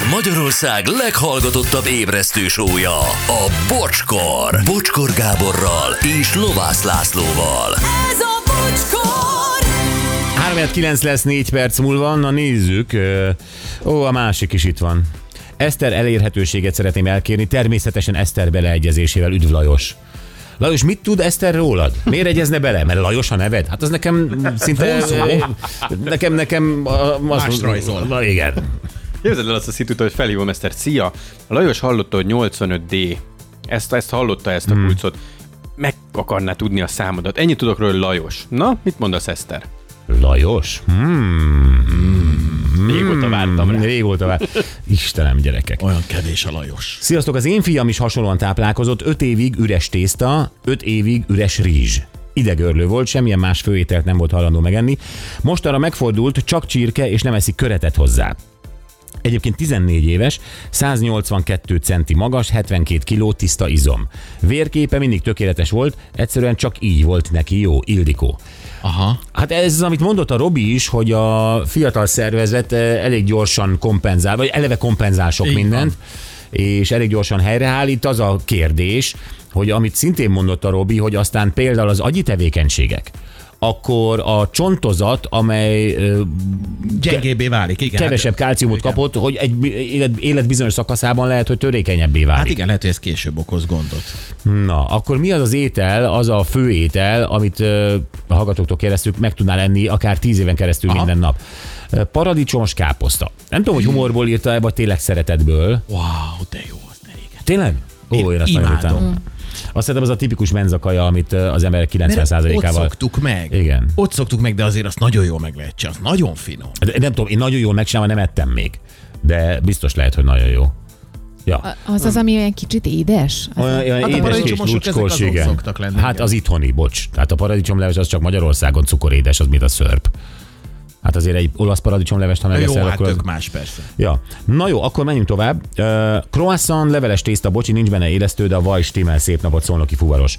Ez Magyarország leghallgatottabb ébresztő sója, a Bocskor. Bocskor Gáborral és Lovász Lászlóval. Ez a bocskor! 3-9 lesz 4 perc múlva, na nézzük. Ó, a másik is itt van. Eszter elérhetőséget szeretném elkérni, természetesen Eszter beleegyezésével. Üdv Lajos! Lajos, mit tud Eszter rólad? Miért egyezne bele? Mert Lajos a neved? Hát az nekem szinte... nekem, nekem... Más rajzol. Igen. Képzeld el azt a szitut, hogy felhívom Eszter. Szia! A Lajos hallotta, hogy 85D. Ezt, ezt hallotta, ezt a Hmm. kulcot. Meg akarná tudni a számodat. Ennyit tudok róla, Lajos. Na, mit mondasz, Eszter? Lajos? Hmm. Régóta vártam rá. Régóta vár. Istenem, gyerekek. Olyan kevés a Lajos. Sziasztok, az én fiam is hasonlóan táplálkozott, 5 évig üres tészta, 5 évig üres rizs. Idegörlő volt, semmilyen más főételt nem volt hajlandó megenni. Most arra megfordult, csak csirke, és nem eszik köretet hozzá. Egyébként 14 éves, 182 centi magas, 72 kiló tiszta izom. Vérképe mindig tökéletes volt, egyszerűen csak így volt neki jó, Ildikó. Aha. Hát ez az, amit mondott a Robi is, hogy a fiatal szervezet eh, elég gyorsan kompenzál, vagy eleve kompenzál sok Így van. mindent, és elég gyorsan helyreállít. Az a kérdés, hogy amit szintén mondott a Robi, hogy aztán például az agyi tevékenységek, akkor a csontozat, amely Gyengébbé válik, igen. kevesebb Hát, kálciumot igen. kapott, hogy egy élet, élet bizonyos szakaszában lehet, hogy törékenyebbé válik. Hát igen, lehet, hogy ez később okoz gondot. Na, akkor mi az az étel, az a fő étel, amit a hallgatóktól kérdeztük, meg tudnál enni akár tíz éven keresztül Aha. minden nap? Paradicsomos káposzta. Nem tudom, hogy humorból írta e vagy tényleg szeretetből. Wow, de jó, az de régen. Tényleg? Ó, én, azt nagyon imádom. Azt hiszem, az a tipikus menzakaja, amit az emberek Mert ott 90%-ával... szoktuk meg. Igen. Ott szoktuk meg, de azért azt nagyon jól meg lehet csinálni. Az nagyon finom. De Nem tudom, én nagyon jól megcsinálom, nem ettem még. De biztos lehet, hogy nagyon jó. Ja. Az az, ami olyan kicsit édes? Az Olyan, olyan Hát a édes ezek lucskos, igen. szoktak lenni, Hát igen. az itthoni, bocs. Tehát a paradicsomleves az csak Magyarországon cukorédes, az mint a szörp. Hát azért egy olasz paradicsomlevest, ha Jó, megeszel, hát akkor az... tök más persze. Ja. Na jó, akkor menjünk tovább. Uh, croissant, leveles tészta, bocsi, nincs benne élesztő, de a vaj stimmel, szép napot, szólnoki fuvaros.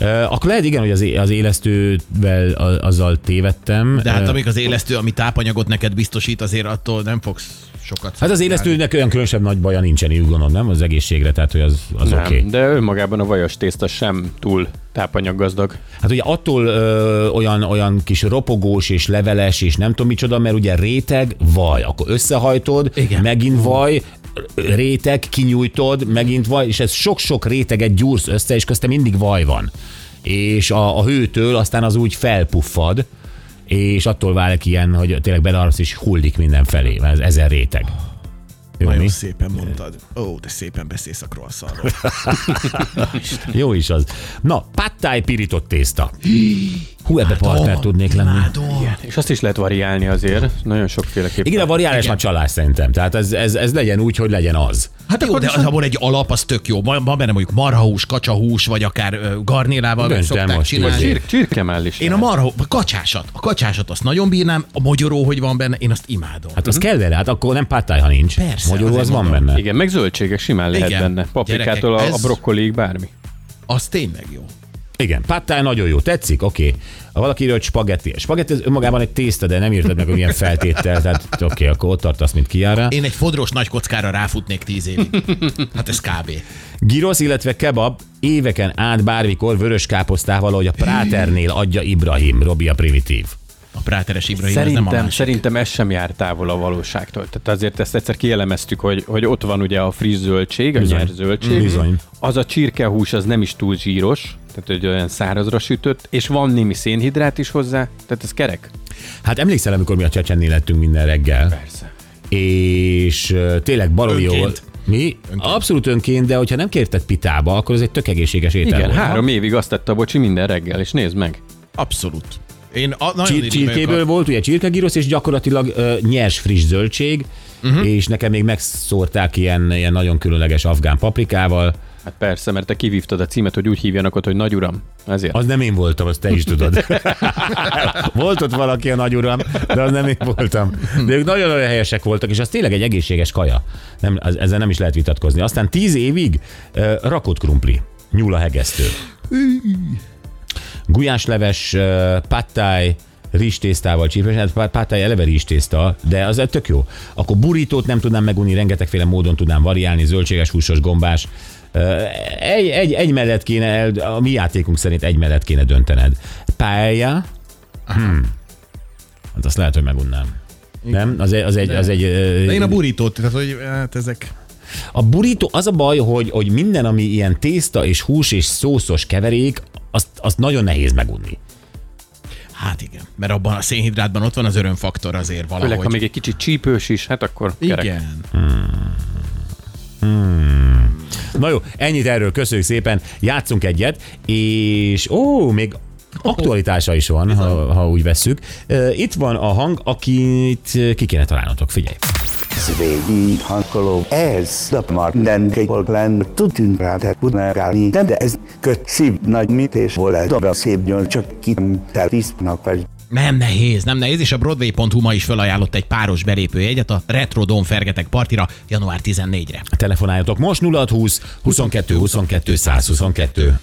Uh, akkor lehet igen, hogy az, az élesztővel azzal tévedtem. De hát Ö, amíg az élesztő, ami tápanyagot neked biztosít, azért attól nem fogsz sokat Hát az élesztőnek olyan különösebb nagy baja nincsen, úgy gondolom, nem? Az egészségre, tehát hogy az, az Nem, oké. Okay. de önmagában a vajas tészta sem túl tápanyaggazdag. Hát ugye attól ö, olyan, olyan kis ropogós és leveles és nem tudom micsoda, mert ugye réteg, vaj, akkor összehajtod, Igen. megint vaj, réteg, kinyújtod, megint vaj, és ez sok-sok réteget gyúrsz össze, és köztem mindig vaj van. És a, a hőtől aztán az úgy felpuffad, és attól válik ilyen, hogy tényleg beleharapsz és hullik mindenfelé, mert ez ezer réteg. Jó, Nagyon mi? szépen mondtad. Ó, de szépen beszélsz a croissantról. Jó is az. Na, pattáj pirított tészta. Hú, ebbe partner tudnék lenni. Imádom. És azt is lehet variálni azért, nagyon sokféleképpen. Igen, a variálás már csalás szerintem. Tehát ez, ez, ez legyen úgy, hogy legyen az. Hát jó, de az abból egy alap, az tök jó. Van benne mondjuk marhahús, kacsahús, vagy akár garnélával el szokták most, csinálni. György. Csir- csirkemell is. Én a marha, a kacsásat, a kacsásat azt nagyon bírnám, a magyaró, hogy van benne, én azt imádom. Hát az kell vele, hát akkor nem pattáj, ha nincs. Persze, Magyarul az van benne. Igen, meg zöldségek simán lehet Igen. benne. Paprikától a, Gyerekek, a ez- brokkoliig bármi. Az tényleg jó. Igen, pattáj nagyon jó, tetszik, oké. Okay. Valaki írja, hogy spagetti. Spagetti az önmagában egy tészta, de nem írtad meg, hogy milyen feltéttel, tehát oké, okay, akkor ott tartasz, mint kiára. Én egy fodros nagy kockára ráfutnék tíz évig. Hát ez kb. Gyrosz, illetve kebab éveken át bármikor vörös káposztával, ahogy a Práternél adja Ibrahim, Robi a primitív. A práteres Ibrahim ez nem a Szerintem, szerintem ez sem jár távol a valóságtól. Tehát azért ezt egyszer kielemeztük, hogy, hogy ott van ugye a friss zöldség, a nyers zöldség. Bizony. Az a csirkehús az nem is túl zsíros, tehát hogy olyan szárazra sütött, és van némi szénhidrát is hozzá, tehát ez kerek. Hát emlékszel, amikor mi a csecsennél lettünk minden reggel? Persze. és tényleg baromi jó volt. Mi? Önként. Abszolút önként, de hogyha nem kérted pitába, akkor ez egy tök egészséges étel Igen, volt. három évig azt tette a bocsi minden reggel, és nézd meg. Abszolút. Én a, nagyon Csir- csirkéből őket. volt ugye csirkegirosz, és gyakorlatilag ö, nyers friss zöldség, uh-huh. és nekem még megszórták ilyen, ilyen nagyon különleges afgán paprikával. Hát persze, mert te kivívtad a címet, hogy úgy hívjanak ott, hogy nagy uram. Ezért. Az nem én voltam, azt te is tudod. Volt ott valaki a nagyuram, de az nem én voltam. De ők nagyon-nagyon helyesek voltak, és az tényleg egy egészséges kaja. Nem, az, ezzel nem is lehet vitatkozni. Aztán tíz évig uh, rakott krumpli, nyúl a hegesztő. Gulyásleves, uh, pattáj, rizstésztával csípős, hát pá- pátály eleve rizstészta, de az tök jó. Akkor burítót nem tudnám megunni, rengetegféle módon tudnám variálni, zöldséges, húsos, gombás. Egy, egy, egy mellett kéne, el, a mi játékunk szerint egy mellett kéne döntened. Paella, hmm. hát azt lehet, hogy megunnám. Nem? Az egy, az egy, az egy De én a burítót, tehát hogy hát ezek... a burrito, az a baj, hogy, hogy minden, ami ilyen tészta és hús és szószos keverék, azt, azt nagyon nehéz megunni. Hát igen, mert abban a szénhidrátban ott van az örömfaktor azért valahogy. Főleg, ha még egy kicsit csípős is, hát akkor kerek. Igen. Na jó, ennyit erről, köszönjük szépen, játszunk egyet, és ó, még aktualitása is van, ha, ha úgy vesszük. Itt van a hang, akit ki kéne találnotok, figyelj. Svédi hankoló. Ez a már mindenképp lenne tudtunk rá, de nem de ez köt szív nagy mités volt ez a szép gyön, csak kitem tisztnak vagy. Nem nehéz, nem nehéz, és a Broadway.hu ma is felajánlott egy páros belépőjegyet a Retro Dome Fergetek partira január 14-re. Telefonáljatok most 0620 22 22 122.